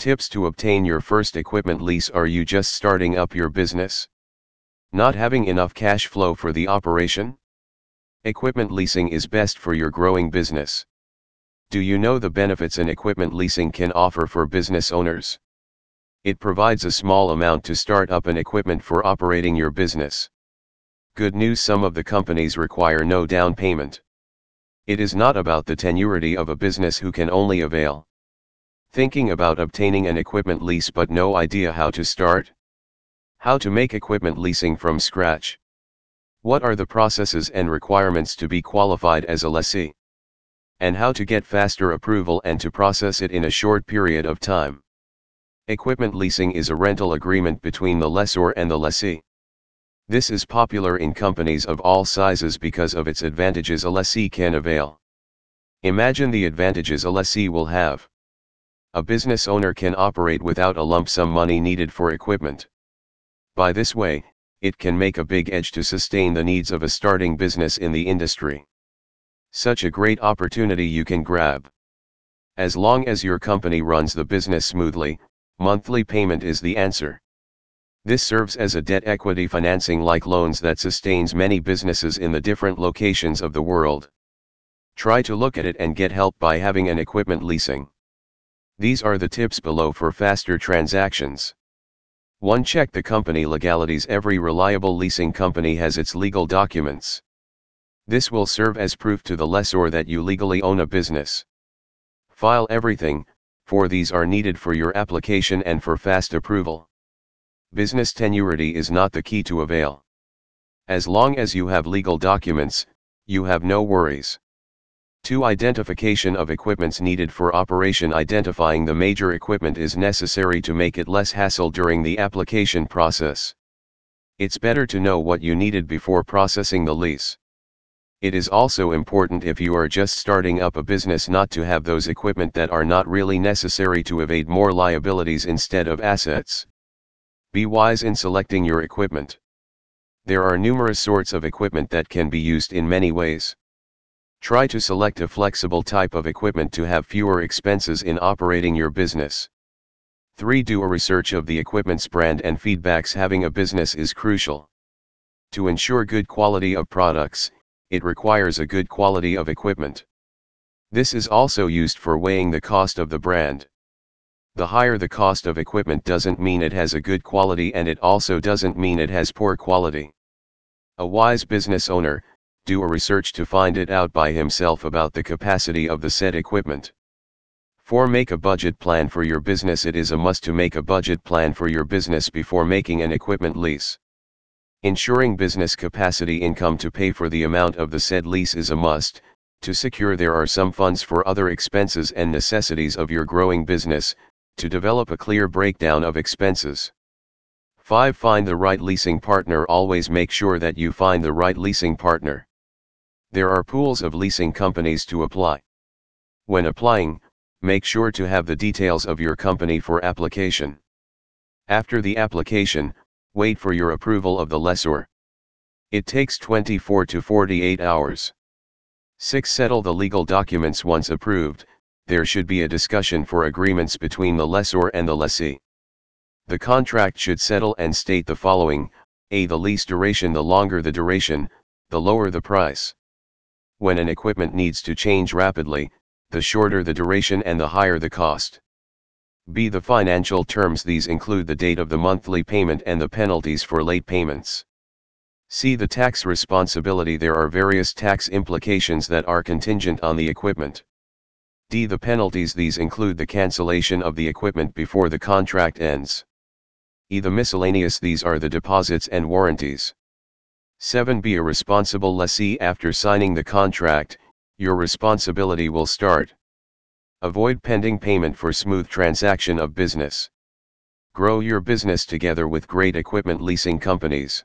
Tips to obtain your first equipment lease Are you just starting up your business? Not having enough cash flow for the operation? Equipment leasing is best for your growing business. Do you know the benefits an equipment leasing can offer for business owners? It provides a small amount to start up an equipment for operating your business. Good news some of the companies require no down payment. It is not about the tenuity of a business who can only avail. Thinking about obtaining an equipment lease but no idea how to start? How to make equipment leasing from scratch? What are the processes and requirements to be qualified as a lessee? and how to get faster approval and to process it in a short period of time. Equipment leasing is a rental agreement between the lessor and the lessee. This is popular in companies of all sizes because of its advantages a lessee can avail. Imagine the advantages a lessee will have. A business owner can operate without a lump sum money needed for equipment. By this way, it can make a big edge to sustain the needs of a starting business in the industry. Such a great opportunity you can grab. As long as your company runs the business smoothly, monthly payment is the answer. This serves as a debt equity financing like loans that sustains many businesses in the different locations of the world. Try to look at it and get help by having an equipment leasing. These are the tips below for faster transactions. 1. Check the company legalities. Every reliable leasing company has its legal documents. This will serve as proof to the lessor that you legally own a business. File everything, for these are needed for your application and for fast approval. Business tenuity is not the key to avail. As long as you have legal documents, you have no worries. 2. Identification of equipments needed for operation Identifying the major equipment is necessary to make it less hassle during the application process. It's better to know what you needed before processing the lease. It is also important if you are just starting up a business not to have those equipment that are not really necessary to evade more liabilities instead of assets. Be wise in selecting your equipment. There are numerous sorts of equipment that can be used in many ways. Try to select a flexible type of equipment to have fewer expenses in operating your business. 3. Do a research of the equipment's brand and feedbacks having a business is crucial. To ensure good quality of products, it requires a good quality of equipment. This is also used for weighing the cost of the brand. The higher the cost of equipment doesn't mean it has a good quality and it also doesn't mean it has poor quality. A wise business owner, do a research to find it out by himself about the capacity of the said equipment. 4. Make a budget plan for your business It is a must to make a budget plan for your business before making an equipment lease. Ensuring business capacity income to pay for the amount of the said lease is a must, to secure there are some funds for other expenses and necessities of your growing business, to develop a clear breakdown of expenses. 5. Find the right leasing partner Always make sure that you find the right leasing partner. There are pools of leasing companies to apply. When applying, make sure to have the details of your company for application. After the application, wait for your approval of the lessor. It takes 24 to 48 hours. 6. Settle the legal documents once approved, there should be a discussion for agreements between the lessor and the lessee. The contract should settle and state the following, a. The lease duration The longer the duration, the lower the price. When an equipment needs to change rapidly, the shorter the duration and the higher the cost. B. The financial terms These include the date of the monthly payment and the penalties for late payments. C. The tax responsibility There are various tax implications that are contingent on the equipment. D. The penalties These include the cancellation of the equipment before the contract ends. E. The miscellaneous These are the deposits and warranties. 7. Be a responsible lessee After signing the contract, your responsibility will start. Avoid pending payment for smooth transaction of business. Grow your business together with great equipment leasing companies.